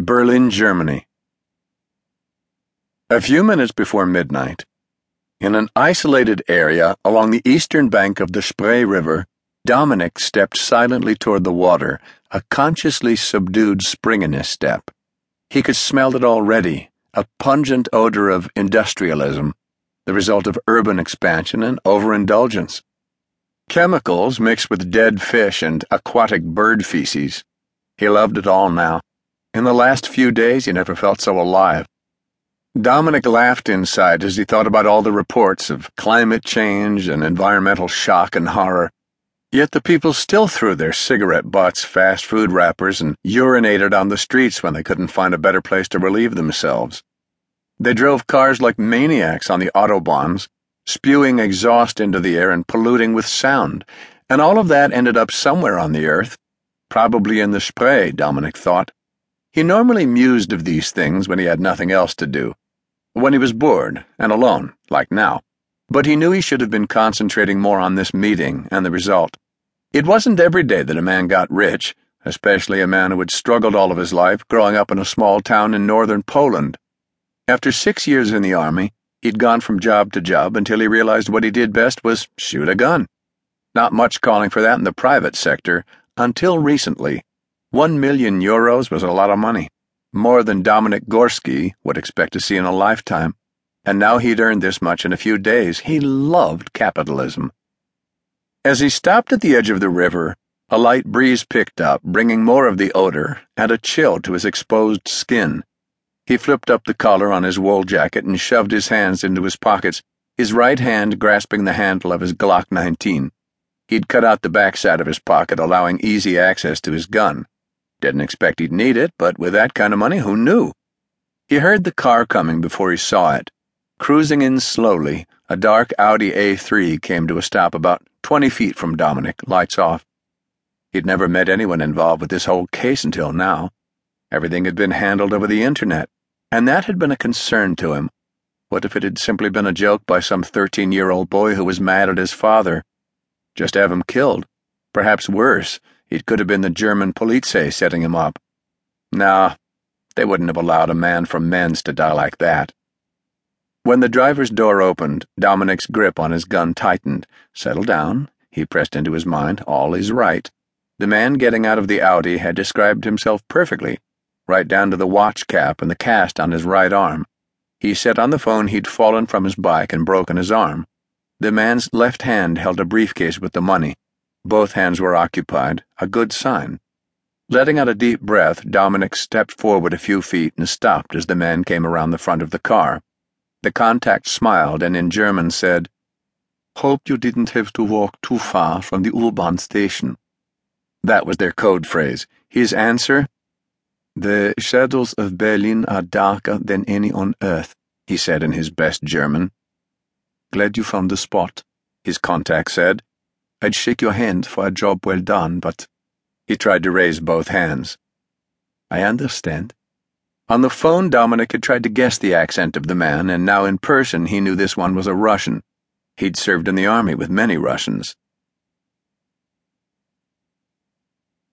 Berlin, Germany. A few minutes before midnight, in an isolated area along the eastern bank of the Spree River, Dominic stepped silently toward the water, a consciously subdued spring in his step. He could smell it already, a pungent odor of industrialism, the result of urban expansion and overindulgence. Chemicals mixed with dead fish and aquatic bird feces. He loved it all now in the last few days, he never felt so alive. Dominic laughed inside as he thought about all the reports of climate change and environmental shock and horror. Yet the people still threw their cigarette butts, fast food wrappers, and urinated on the streets when they couldn't find a better place to relieve themselves. They drove cars like maniacs on the autobahns, spewing exhaust into the air and polluting with sound, and all of that ended up somewhere on the earth, probably in the Spree, Dominic thought. He normally mused of these things when he had nothing else to do, when he was bored and alone, like now. But he knew he should have been concentrating more on this meeting and the result. It wasn't every day that a man got rich, especially a man who had struggled all of his life growing up in a small town in northern Poland. After six years in the army, he'd gone from job to job until he realized what he did best was shoot a gun. Not much calling for that in the private sector until recently. One million euros was a lot of money, more than Dominic Gorski would expect to see in a lifetime, and now he'd earned this much in a few days. He loved capitalism. As he stopped at the edge of the river, a light breeze picked up, bringing more of the odor and a chill to his exposed skin. He flipped up the collar on his wool jacket and shoved his hands into his pockets, his right hand grasping the handle of his Glock 19. He'd cut out the backside of his pocket, allowing easy access to his gun. Didn't expect he'd need it, but with that kind of money, who knew? He heard the car coming before he saw it. Cruising in slowly, a dark Audi A3 came to a stop about 20 feet from Dominic, lights off. He'd never met anyone involved with this whole case until now. Everything had been handled over the internet, and that had been a concern to him. What if it had simply been a joke by some 13 year old boy who was mad at his father? Just have him killed. Perhaps worse it could have been the German police setting him up. Nah, they wouldn't have allowed a man from Menz to die like that. When the driver's door opened, Dominic's grip on his gun tightened. Settle down, he pressed into his mind. All is right. The man getting out of the Audi had described himself perfectly, right down to the watch cap and the cast on his right arm. He said on the phone he'd fallen from his bike and broken his arm. The man's left hand held a briefcase with the money. Both hands were occupied, a good sign. Letting out a deep breath, Dominic stepped forward a few feet and stopped as the man came around the front of the car. The contact smiled and in German said, Hope you didn't have to walk too far from the U-Bahn station. That was their code phrase. His answer? The shadows of Berlin are darker than any on earth, he said in his best German. Glad you found the spot, his contact said. I'd shake your hand for a job well done, but. He tried to raise both hands. I understand. On the phone, Dominic had tried to guess the accent of the man, and now in person he knew this one was a Russian. He'd served in the army with many Russians.